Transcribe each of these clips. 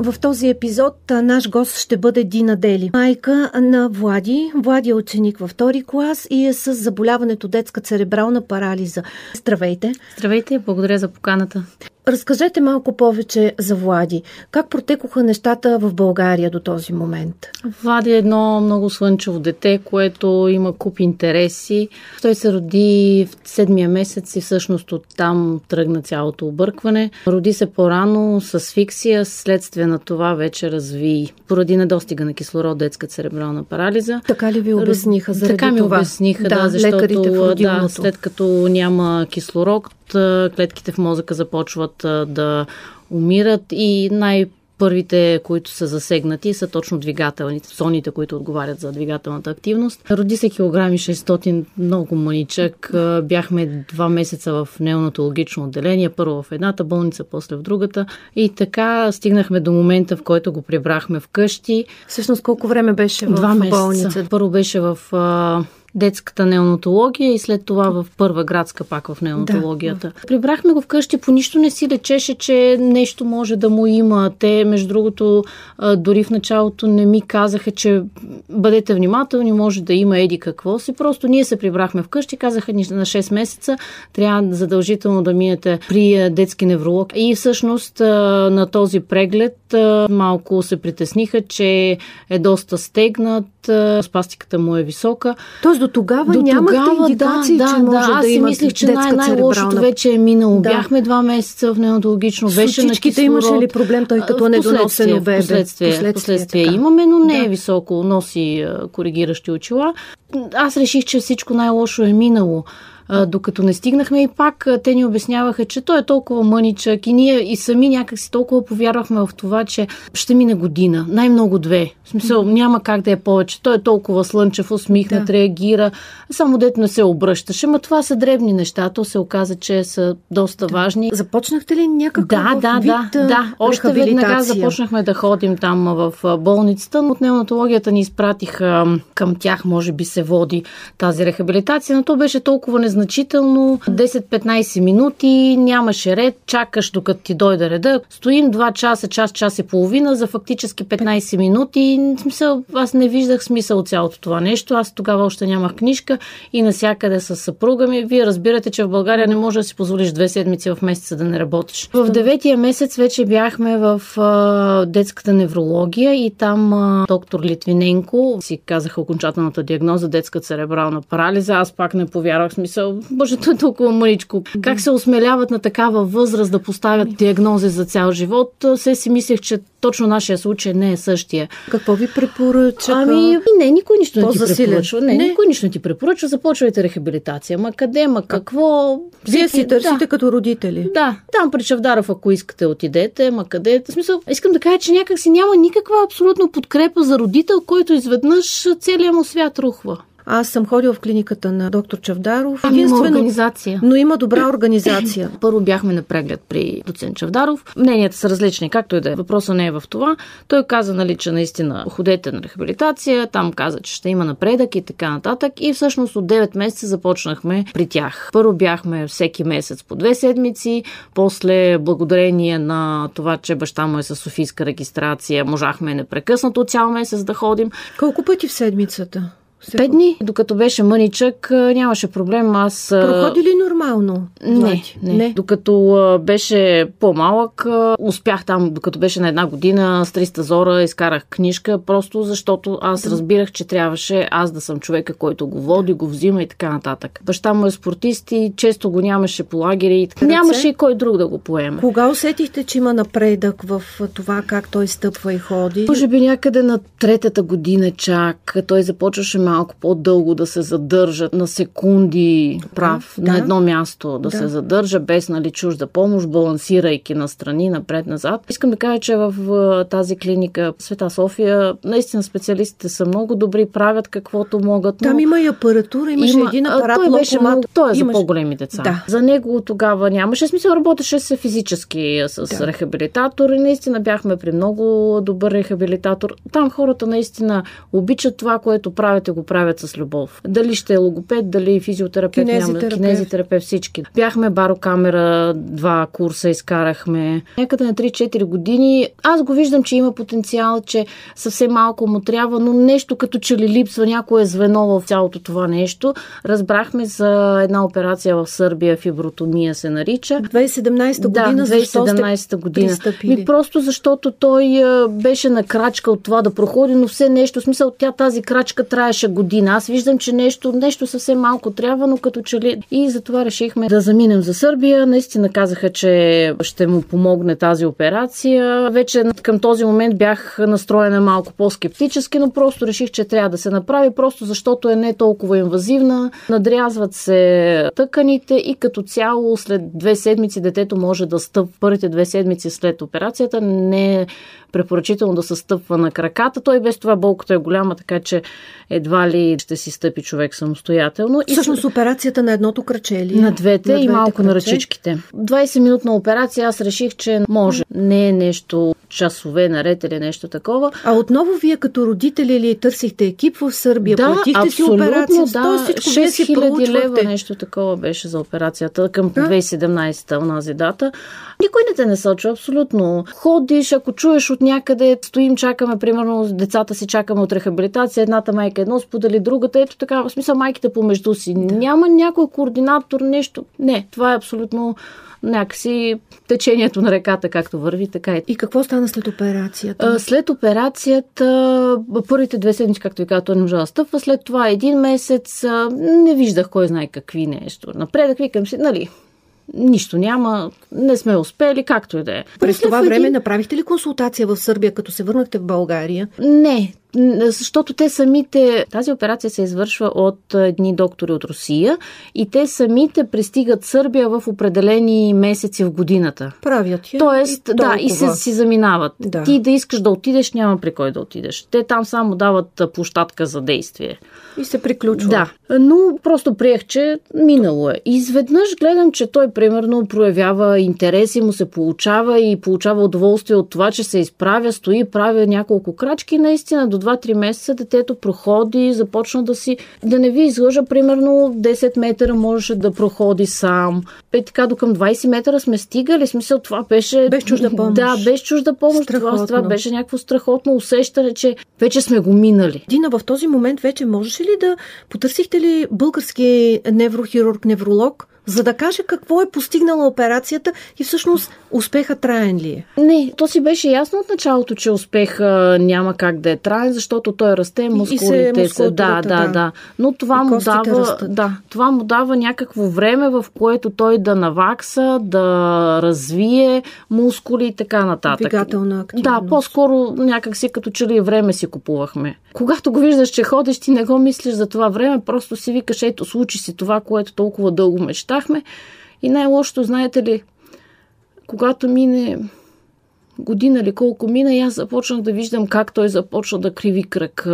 В този епизод наш гост ще бъде Дина Дели, майка на Влади. Влади е ученик във втори клас и е с заболяването детска церебрална парализа. Здравейте! Здравейте, благодаря за поканата. Разкажете малко повече за Влади. Как протекоха нещата в България до този момент? Влади е едно много слънчево дете, което има куп интереси. Той се роди в седмия месец и всъщност оттам тръгна цялото объркване. Роди се по-рано с фиксия, следствие на това вече разви поради недостига на кислород детска церебрална парализа. Така ли ви обясниха заради Така ми това? обясниха, да, да, защото да, след като няма кислород, клетките в мозъка започват да умират и най- Първите, които са засегнати, са точно двигателните, зоните, които отговарят за двигателната активност. Роди се килограми 600, много маничък. Бяхме два месеца в неонатологично отделение, първо в едната болница, после в другата. И така стигнахме до момента, в който го прибрахме вкъщи. Всъщност колко време беше в Два месеца. болница? Първо беше в детската неонатология и след това в първа градска пак в неонатологията. Да. Прибрахме го вкъщи, по нищо не си лечеше, че нещо може да му има. Те, между другото, дори в началото не ми казаха, че бъдете внимателни, може да има еди какво си. Просто ние се прибрахме вкъщи, казаха ни на 6 месеца, трябва задължително да минете при детски невролог. И всъщност на този преглед малко се притесниха, че е доста стегнат, спастиката му е висока. Тоест до тогава до нямахте тогава, индикации, да, че може да, да, си мислех, че най- най-лошото вече е минало. Да. Бяхме два месеца в неонатологично, беше на кислород. имаше ли проблем той като е недоносено бебе? Последствие, последствие, последствие имаме, но не да. е високо, носи коригиращи очила. Аз реших, че всичко най-лошо е минало докато не стигнахме и пак те ни обясняваха, че той е толкова мъничък и ние и сами някакси толкова повярвахме в това, че ще мине година, най-много две. В смисъл, няма как да е повече. Той е толкова слънчев, усмихнат, да. реагира, само дето не се обръщаше. Ма това са дребни неща, то се оказа, че са доста да. важни. Започнахте ли някакъв да, да, вид да, да. Още веднага започнахме да ходим там в болницата. От неонатологията ни изпратиха към тях, може би се води тази рехабилитация, но то беше толкова незначително значително. 10-15 минути, нямаше ред, чакаш докато ти дойде реда. Стоим 2 часа, час, час и половина за фактически 15 минути. Смисъл, аз не виждах смисъл от цялото това нещо. Аз тогава още нямах книжка и насякъде с съпруга ми. Вие разбирате, че в България не може да си позволиш две седмици в месеца да не работиш. В деветия месец вече бяхме в а, детската неврология и там а, доктор Литвиненко си казаха окончателната диагноза детска церебрална парализа. Аз пак не повярвах смисъл Боже, той е толкова мъничко. Как се осмеляват на такава възраст да поставят диагнози за цял живот? Се си мислех, че точно нашия случай не е същия. Какво ви препоръча? Ами, не, никой нищо не ти препоръчва. Не, не, никой нищо не ти препоръчва. Започвайте рехабилитация. Ма къде, ма какво? Вие си търсите да. като родители. Да, там при Чавдаров, ако искате, отидете. Ма къде? В смисъл, искам да кажа, че някак си няма никаква абсолютно подкрепа за родител, който изведнъж целият му свят рухва. Аз съм ходила в клиниката на доктор Чавдаров. Там има организация. Но има добра организация. Първо бяхме на преглед при доцент Чавдаров. Мненията са различни, както и да е. Въпросът не е в това. Той каза, нали, че наистина ходете на рехабилитация, там каза, че ще има напредък и така нататък. И всъщност от 9 месеца започнахме при тях. Първо бяхме всеки месец по две седмици, после благодарение на това, че баща му е с Софийска регистрация, можахме непрекъснато цял месец да ходим. Колко пъти в седмицата? Пет дни, докато беше мъничък, нямаше проблем. Аз. Проходи ли нормално? Не, не, не. Докато беше по-малък, успях там, докато беше на една година, с 300 зора, изкарах книжка, просто защото аз разбирах, че трябваше аз да съм човека, който го води, го взима и така нататък. Баща му е спортист и често го нямаше по лагери и така. Нямаше и кой друг да го поеме. Кога усетихте, че има напредък в това как той стъпва и ходи? Може би някъде на третата година чак. Той започваше малко по-дълго да се задържат на секунди прав да, на да. едно място, да, да се задържа без нали, чужда помощ, балансирайки на страни, напред-назад. Искам да кажа, че в тази клиника Света София наистина специалистите са много добри, правят каквото могат. Но... Там има и апаратура, имаше има... един апарат, той беше много... Той е Имаш... за по-големи деца. Да. За него тогава нямаше смисъл, работеше се физически с да. рехабилитатор и наистина бяхме при много добър рехабилитатор. Там хората наистина обичат това, което правят и го правят с любов. Дали ще е логопед, дали физиотерапевт, кинезитерапевт. няма, кинезитерапевт, всички. Бяхме барокамера, два курса изкарахме. Някъде на 3-4 години аз го виждам, че има потенциал, че съвсем малко му трябва, но нещо като че ли липсва някое звено в цялото това нещо. Разбрахме за една операция в Сърбия, фибротомия се нарича. 2017 година, да, 2017 година. Ми просто защото той беше на крачка от това да проходи, но все нещо, в смисъл тя тази крачка траеше година. Аз виждам, че нещо, нещо съвсем малко трябва, но като че ли... И затова решихме да заминем за Сърбия. Наистина казаха, че ще му помогне тази операция. Вече към този момент бях настроена малко по-скептически, но просто реших, че трябва да се направи, просто защото е не толкова инвазивна. Надрязват се тъканите и като цяло след две седмици детето може да стъп първите две седмици след операцията. Не е препоръчително да се стъпва на краката. Той без това болката е голяма, така че едва ли ще си стъпи човек самостоятелно. Всъщност операцията на едното кръче ли? На двете, на и малко кръче. на ръчичките. 20-минутна операция аз реших, че може. Не е нещо часове наред или нещо такова. А отново вие като родители ли търсихте екип в Сърбия? Да, Платихте си операция? Да, 6000 лева нещо такова беше за операцията към 2017-та, онази дата. Никой не те не сочва, абсолютно. Ходиш, ако чуеш от някъде, стоим, чакаме, примерно, децата си чакаме от рехабилитация, едната майка едно сподели другата, ето така, в смисъл майките помежду си. Няма някой координатор, нещо. Не, това е абсолютно някакси течението на реката, както върви, така и. И какво стана след операцията? След операцията, първите две седмици, както ви казах, той не можа да стъпва. След това един месец не виждах кой знае какви нещо. Напредък викам си, нали, нищо няма, не сме успели, както и да е. През това време един... направихте ли консултация в Сърбия, като се върнахте в България? Не, защото те самите, тази операция се извършва от едни доктори от Русия и те самите пристигат Сърбия в определени месеци в годината. Правят я. Тоест, и да, и се си заминават. Да. Ти да искаш да отидеш, няма при кой да отидеш. Те там само дават площадка за действие. И се приключва. Да. Но просто приех, че минало е. Изведнъж гледам, че той примерно проявява интерес и му се получава и получава удоволствие от това, че се изправя, стои, прави няколко крачки. Наистина до 2-3 месеца детето проходи, започна да си, да не ви излъжа, примерно 10 метра можеше да проходи сам. Пе така до към 20 метра сме стигали, смисъл това беше... Без чужда помощ. Да, без чужда помощ. Това, това беше някакво страхотно усещане, че вече сме го минали. Дина, в този момент вече можеш ли да потърсихте ли български неврохирург, невролог, за да каже какво е постигнала операцията и всъщност успеха траен ли е? Не, то си беше ясно от началото, че успеха няма как да е траен, защото той расте, мускулите се. Да, да, да, да. Но това му дава, да, това му дава някакво време, в което той да навакса, да развие мускули и така нататък. Двигателна активност. Да, по-скоро някак си като че ли време си купувахме. Когато го виждаш, че ходиш, ти не го мислиш за това време, просто си викаш, ето, случи си това, което толкова дълго мечта успяхме. И най-лошото, знаете ли, когато мине година или колко мина, аз започнах да виждам как той започна да криви кръг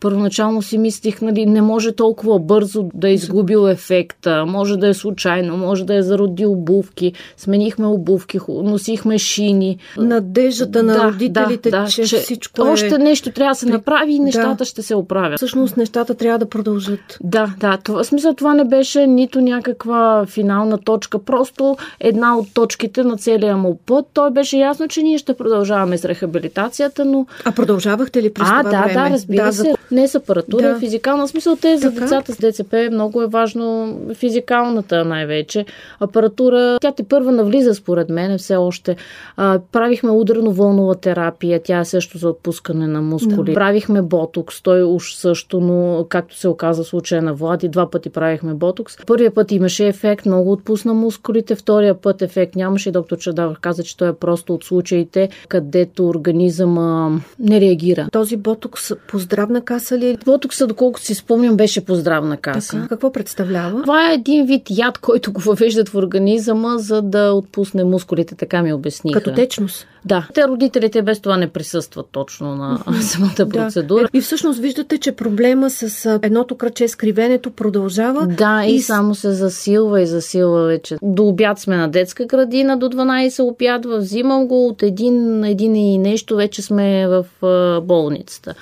Първоначално си мислих, нали, не може толкова бързо да е изгубил ефекта, може да е случайно, може да е зароди обувки, сменихме обувки, носихме шини. Надеждата на да, родителите, да, да, че, че всичко е... Още нещо трябва да се направи и нещата да. ще се оправят. Всъщност нещата трябва да продължат. Да, да. Това, смисъл това не беше нито някаква финална точка, просто една от точките на целия му път. Той беше ясно, че ние ще продължаваме с рехабилитацията, но... А продължавахте ли през а, това да, време? Да, разбира да, се не с апаратура, да. физикална смисъл. Те за така? децата с ДЦП много е важно физикалната най-вече. Апаратура, тя те първа навлиза според мен все още. А, правихме ударно-вълнова терапия, тя е също за отпускане на мускули. Да. Правихме ботокс, той уж също, но както се оказа случая на Влади, два пъти правихме ботокс. Първия път имаше ефект, много отпусна мускулите, втория път ефект нямаше. Доктор Чадавър каза, че той е просто от случаите, където организъм не реагира. Този ботокс по здравна каса каса ли? Ботокса, доколкото си спомням, беше по здравна каса. Така, какво представлява? Това е един вид яд, който го въвеждат в организъма, за да отпусне мускулите, така ми обясниха. Като течност? Да. Те родителите без това не присъстват точно на самата процедура. Да. И всъщност виждате, че проблема с едното кръче, скривенето продължава. Да, и, и само се засилва и засилва вече. До обяд сме на детска градина, до 12 обядва, взимам го от един, един и нещо, вече сме в болницата.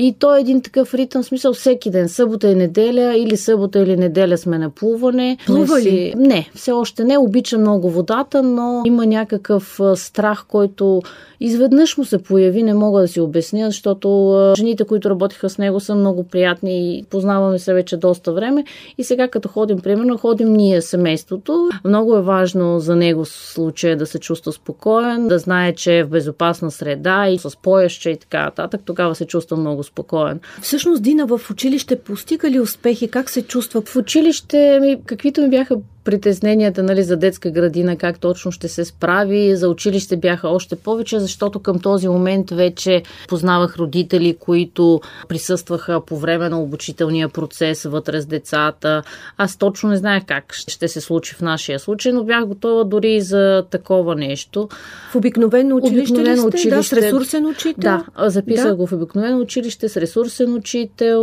И то е един такъв ритъм, смисъл всеки ден, събота и неделя, или събота или неделя сме на плуване. Плува ли? Не, все още не. Обичам много водата, но има някакъв страх, който изведнъж му се появи, не мога да си обясня, защото жените, които работиха с него, са много приятни и познаваме се вече доста време. И сега, като ходим, примерно, ходим ние семейството. Много е важно за него в случая да се чувства спокоен, да знае, че е в безопасна среда и с пояще и така нататък. Тогава се чувства много спокоен. Всъщност, Дина в училище постига ли успехи? Как се чувства? В училище, ми, каквито ми бяха притесненията нали, за детска градина, как точно ще се справи. За училище бяха още повече, защото към този момент вече познавах родители, които присъстваха по време на обучителния процес вътре с децата. Аз точно не знаех как ще се случи в нашия случай, но бях готова дори и за такова нещо. В обикновено училище обикновено ли сте? Училище, да, с ресурсен учител? Да, записах да. го в обикновено училище с ресурсен учител.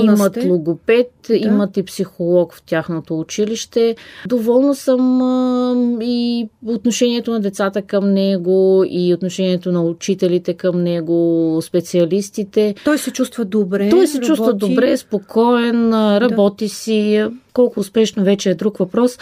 Имат логопед, да. имат и психолог в тяхното училище. Доволна съм а, и отношението на децата към него, и отношението на учителите към него, специалистите. Той се чувства добре. Той се работи. чувства добре, спокоен, работи да. си. Колко успешно вече е друг въпрос.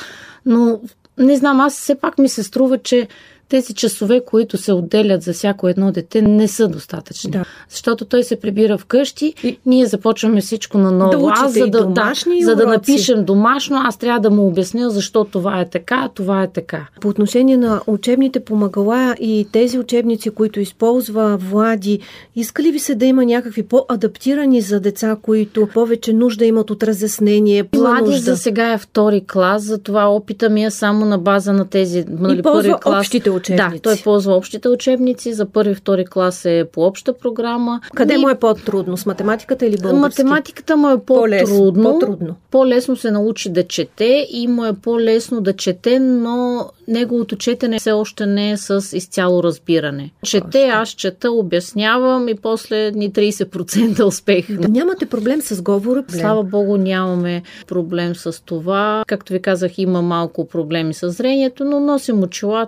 Но не знам, аз все пак ми се струва, че тези часове, които се отделят за всяко едно дете, не са достатъчни. Да. Защото той се прибира вкъщи, и... ние започваме всичко на ново. Да аз, за да, да, за да напишем домашно, аз трябва да му обясня защо това е така, това е така. По отношение на учебните помагала и тези учебници, които използва Влади, иска ли ви се да има някакви по-адаптирани за деца, които повече нужда имат от разяснение? Влади нужда? за сега е втори клас, затова опита ми е само на база на тези нали, първи клас. общите учебници. Да, той ползва общите учебници. За първи, втори клас е по обща програма. Къде и... му е по-трудно? С математиката или български? Математиката му е по-трудно. По-трудно. По-лесно се научи да чете и му е по-лесно да чете, но неговото четене все още не е с изцяло разбиране. Чете, аз чета, обяснявам и после ни 30% успех. Да, нямате проблем с говора? Слава Богу, нямаме проблем с това. Както ви казах, има малко проблеми с зрението, но носим очила.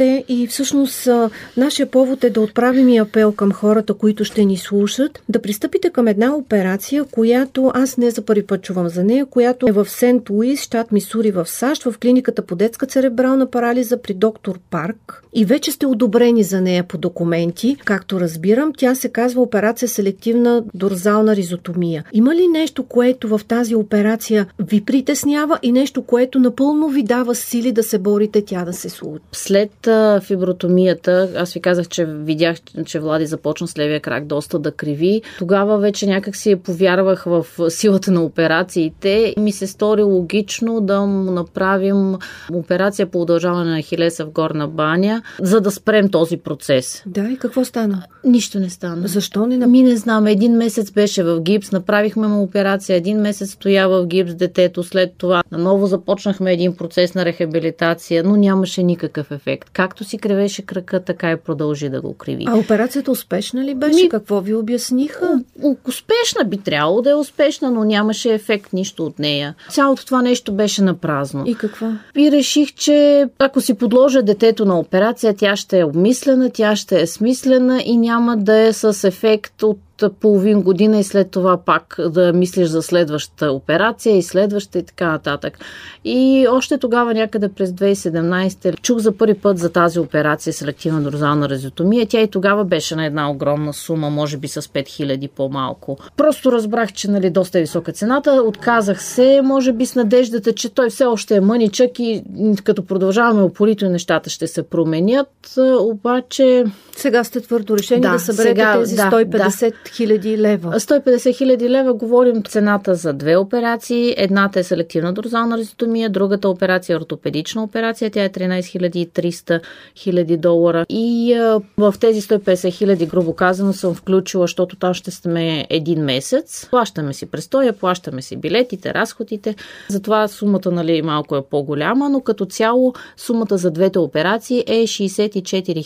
Решавате и всъщност нашия повод е да отправим и апел към хората, които ще ни слушат, да пристъпите към една операция, която аз не за първи път чувам за нея, която е в Сент Луис, щат Мисури в САЩ, в клиниката по детска церебрална на парализа при доктор Парк и вече сте одобрени за нея по документи. Както разбирам, тя се казва операция селективна дорзална ризотомия. Има ли нещо, което в тази операция ви притеснява и нещо, което напълно ви дава сили да се борите тя да се случи? След фибротомията, аз ви казах, че видях, че Влади започна с левия крак доста да криви. Тогава вече някак си повярвах в силата на операциите. Ми се стори логично да му направим операция по удължаване на Хилеса в горна баня, за да спрем този процес. Да, и какво стана? Нищо не стана. Защо не? Ми не знам. Един месец беше в гипс, направихме му операция, един месец стоя в гипс детето, след това наново започнахме един процес на рехабилитация, но нямаше никакъв ефект. Както си кривеше крака, така и продължи да го криви. А операцията успешна ли беше? Ми... Какво ви обясниха? Успешна би трябвало да е успешна, но нямаше ефект нищо от нея. Цялото това нещо беше на празно. И какво? И реших, че ако си подложа детето на операция, тя ще е обмислена, тя ще е смислена и няма да е с ефект от половин година и след това пак да мислиш за следващата операция и следваща и така нататък. И още тогава, някъде през 2017, чух за първи път за тази операция селективна дорзална резотомия. Тя и тогава беше на една огромна сума, може би с 5000 по-малко. Просто разбрах, че нали, доста е висока цената. Отказах се, може би с надеждата, че той все още е мъничък и като продължаваме упорито нещата ще се променят. Обаче Сега сте твърдо решени да, да съберете сега, тези 150 хиляди да. лева. 150 хиляди лева говорим цената за две операции. Едната е селективна дорзална резотомия, другата операция е ортопедична операция. Тя е 13 300 хиляди долара. И а, в тези 150 хиляди, грубо казано, съм включила, защото там ще сме един месец. Плащаме си престоя, плащаме си билетите, разходите. Затова сумата нали, малко е по-голяма, но като цяло сумата за двете операции е 64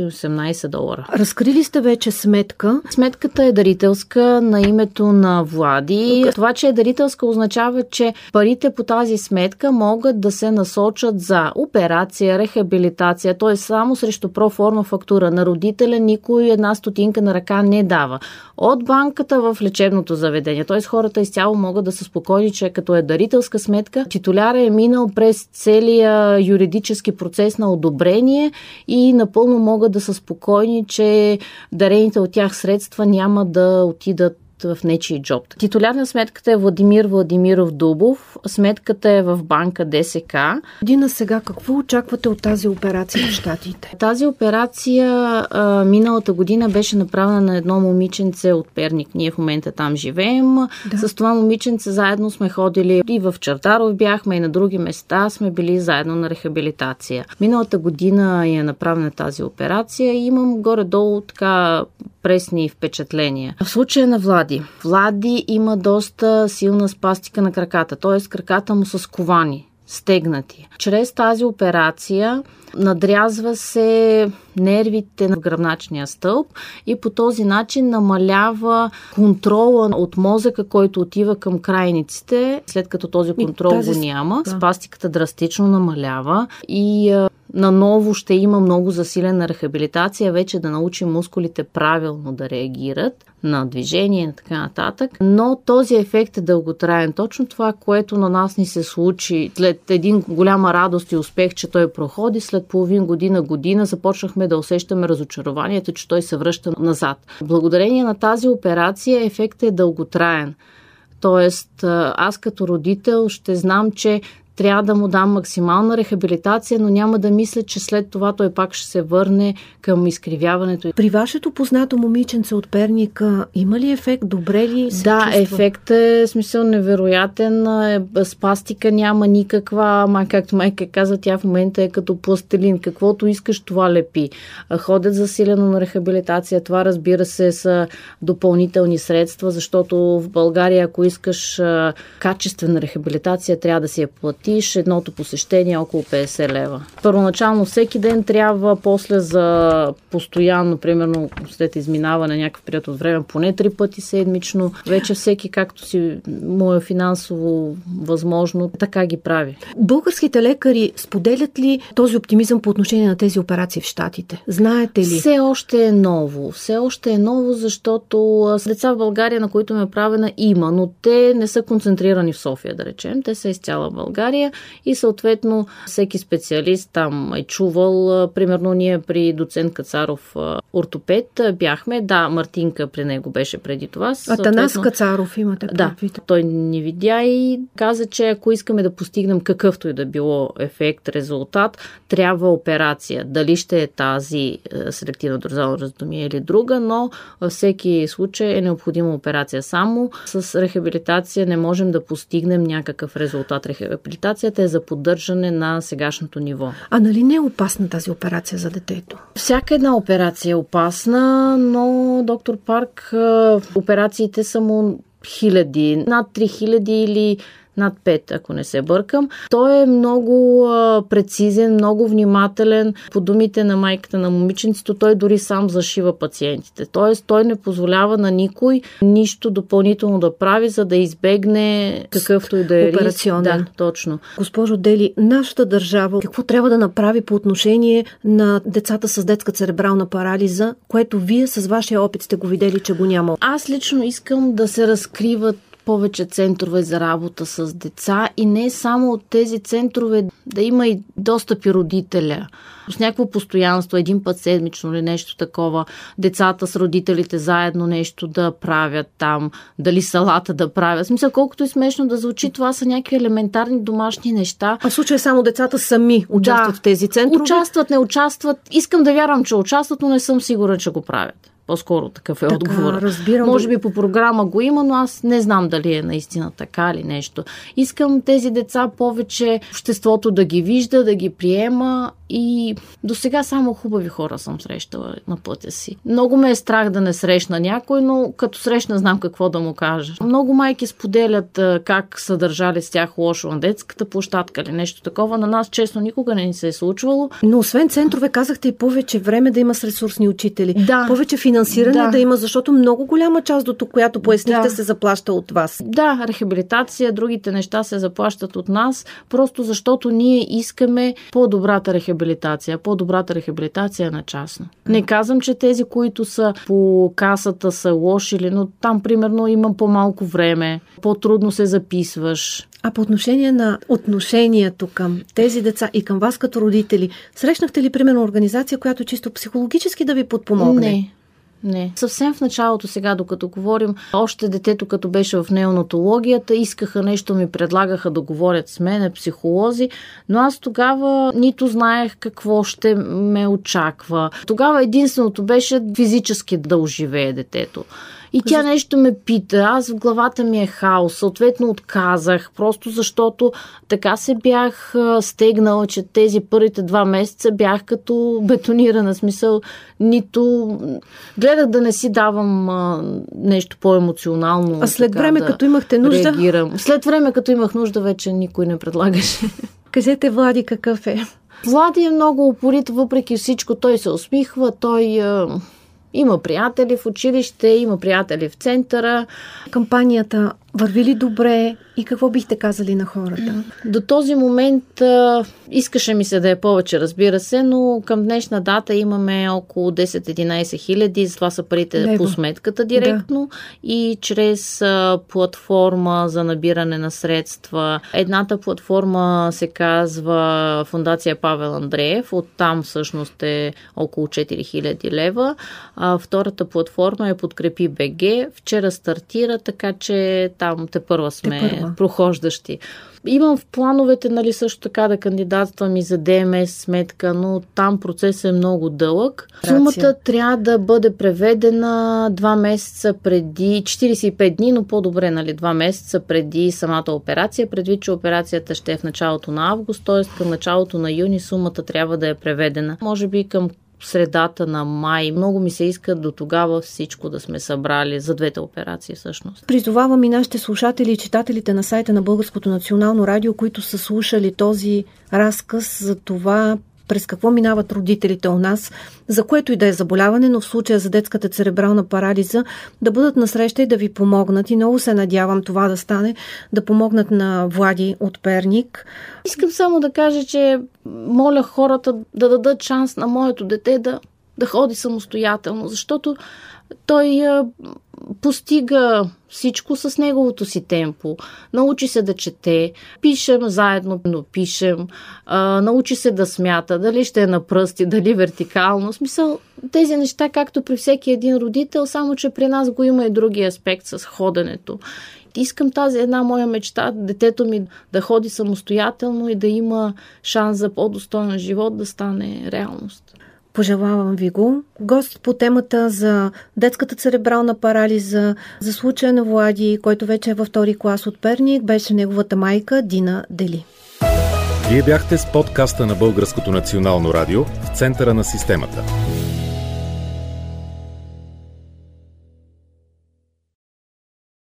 918 долара. Разкрили сте вече сметка? Сметката е дарителска на името на Влади. Okay. Това, че е дарителска означава, че парите по тази сметка могат да се насочат за операция, рехабилитация, т.е. само срещу проформа фактура. На родителя никой една стотинка на ръка не дава. От банката в лечебното заведение. Т.е. хората изцяло могат да са спокойни, че като е дарителска сметка, титуляра е минал през целия юридически процес на одобрение и напълно могат да са спокойни, че дарените от тях средства няма да отидат в нечи джоб. Титуляр на сметката е Владимир Владимиров Дубов. Сметката е в банка ДСК. Дина, сега какво очаквате от тази операция в Штатите? Тази операция а, миналата година беше направена на едно момиченце от Перник. Ние в момента там живеем. Да. С това момиченце заедно сме ходили и в Чартаров бяхме и на други места сме били заедно на рехабилитация. Миналата година е направена тази операция и имам горе-долу така пресни впечатления. В случая на Влади. Влади има доста силна спастика на краката, т.е. краката му са сковани стегнати. Чрез тази операция надрязва се нервите на гръбначния стълб и по този начин намалява контрола от мозъка, който отива към крайниците, след като този контрол тази... го няма. Да. Спастиката драстично намалява и наново ще има много засилена рехабилитация, вече да научи мускулите правилно да реагират на движение и така нататък. Но този ефект е дълготраен. Точно това, което на нас ни се случи след един голяма радост и успех, че той проходи, след половин година, година започнахме да усещаме разочарованието, че той се връща назад. Благодарение на тази операция ефектът е дълготраен. Тоест, аз като родител ще знам, че трябва да му дам максимална рехабилитация, но няма да мисля, че след това той пак ще се върне към изкривяването. При вашето познато момиченце от Перника има ли ефект? Добре ли се Да, чувства? ефект е смисъл невероятен. Е, спастика няма никаква, ма, както майка каза, тя в момента е като пластелин. Каквото искаш, това лепи. Ходят засилено на рехабилитация. Това, разбира се, са допълнителни средства, защото в България, ако искаш качествена рехабилитация, трябва да си я плати платиш едното посещение около 50 лева. Първоначално всеки ден трябва, после за постоянно, примерно след изминаване някакъв период от време, поне три пъти седмично. Вече всеки както си му е финансово възможно, така ги прави. Българските лекари споделят ли този оптимизъм по отношение на тези операции в Штатите? Знаете ли? Все още е ново. Все още е ново, защото деца в България, на които ме правена, има, но те не са концентрирани в София, да речем. Те са из цяла България България и съответно всеки специалист там е чувал. Примерно ние при доцент Кацаров ортопед бяхме, да, Мартинка при него беше преди това. Атанас Кацаров имате Да, той ни видя и каза, че ако искаме да постигнем какъвто и да било ефект, резултат, трябва операция. Дали ще е тази селективна дорзална раздомия или друга, но във всеки случай е необходима операция. Само с рехабилитация не можем да постигнем някакъв резултат. Рехабилитация рехабилитацията е за поддържане на сегашното ниво. А нали не е опасна тази операция за детето? Всяка една операция е опасна, но доктор Парк, операциите са му хиляди, над 3000 или над 5, ако не се бъркам. Той е много а, прецизен, много внимателен. По думите на майката на момиченцето, той дори сам зашива пациентите. Тоест, той не позволява на никой нищо допълнително да прави, за да избегне какъвто и да е Операционен. Да, точно. Госпожо Дели, нашата държава какво трябва да направи по отношение на децата с детска церебрална парализа, което вие с вашия опит сте го видели, че го няма? Аз лично искам да се разкриват повече центрове за работа с деца и не само от тези центрове да има и достъпи родителя с някакво постоянство, един път седмично или нещо такова, децата с родителите заедно нещо да правят там, дали салата да правят. Смисъл, колкото и смешно да звучи, това са някакви елементарни домашни неща. А в случая само децата сами участват да, в тези центрове? Участват, не участват. Искам да вярвам, че участват, но не съм сигурен, че го правят. По-скоро такъв е така, отговор. Разбирам. Може би по програма го има, но аз не знам дали е наистина така или нещо. Искам тези деца повече обществото да ги вижда, да ги приема и до сега само хубави хора съм срещала на пътя си. Много ме е страх да не срещна някой, но като срещна знам какво да му кажа. Много майки споделят как са държали с тях лошо на детската площадка или нещо такова. На нас честно никога не ни се е случвало. Но освен центрове, казахте и повече време да има с ресурсни учители. Да. Повече финансиране да, да има, защото много голяма част до тук, която пояснихте, да. се заплаща от вас. Да, рехабилитация, другите неща се заплащат от нас, просто защото ние искаме по-добрата рехабилитация. По-добрата рехабилитация е на частно. Не казвам, че тези, които са по касата са лоши, но там примерно има по-малко време, по-трудно се записваш. А по отношение на отношението към тези деца и към вас като родители, срещнахте ли примерно организация, която чисто психологически да ви подпомогне? Не. Не. Съвсем в началото сега, докато говорим, още детето, като беше в неонатологията, искаха нещо, ми предлагаха да говорят с мене, психолози, но аз тогава нито знаех какво ще ме очаква. Тогава единственото беше физически да оживее детето. И тя нещо ме пита, аз в главата ми е хаос, съответно отказах, просто защото така се бях стегнала, че тези първите два месеца бях като бетонирана смисъл, нито гледах да не си давам а, нещо по-емоционално. А след време, да като имахте нужда? Реагирам. След време, като имах нужда, вече никой не предлагаше. Кажете, Влади, какъв е? Влади е много упорит, въпреки всичко. Той се усмихва, той има приятели в училище, има приятели в центъра. Кампанията върви ли добре и какво бихте казали на хората? До този момент а, искаше ми се да е повече, разбира се, но към днешна дата имаме около 10-11 хиляди. Това са парите Лево. по сметката директно да. и чрез а, платформа за набиране на средства. Едната платформа се казва Фундация Павел Андреев. Оттам всъщност е около 4 хиляди лева. А, втората платформа е Подкрепи БГ. Вчера стартира, така че там те първа сме те първа. прохождащи. Имам в плановете, нали, също така да кандидатствам и за ДМС сметка, но там процесът е много дълъг. Сумата трябва да бъде преведена два месеца преди, 45 дни, но по-добре, нали, два месеца преди самата операция, предвид, че операцията ще е в началото на август, т.е. към началото на юни сумата трябва да е преведена. Може би към средата на май. Много ми се иска до тогава всичко да сме събрали за двете операции всъщност. Призовавам и нашите слушатели и читателите на сайта на Българското национално радио, които са слушали този разказ за това през какво минават родителите у нас, за което и да е заболяване, но в случая за детската церебрална парализа, да бъдат насреща и да ви помогнат. И много се надявам това да стане, да помогнат на Влади от Перник. Искам само да кажа, че моля хората да дадат шанс на моето дете да, да ходи самостоятелно, защото той постига всичко с неговото си темпо. Научи се да чете, пишем заедно, но пишем, а, научи се да смята, дали ще е на пръсти, дали вертикално. В смисъл, тези неща, както при всеки един родител, само че при нас го има и други аспект с ходенето. Искам тази една моя мечта, детето ми да ходи самостоятелно и да има шанс за по-достоен живот да стане реалност. Пожелавам ви го. Гост по темата за детската церебрална парализа, за случая на Влади, който вече е във втори клас от Перник, беше неговата майка Дина Дели. Вие бяхте с подкаста на Българското национално радио в центъра на системата.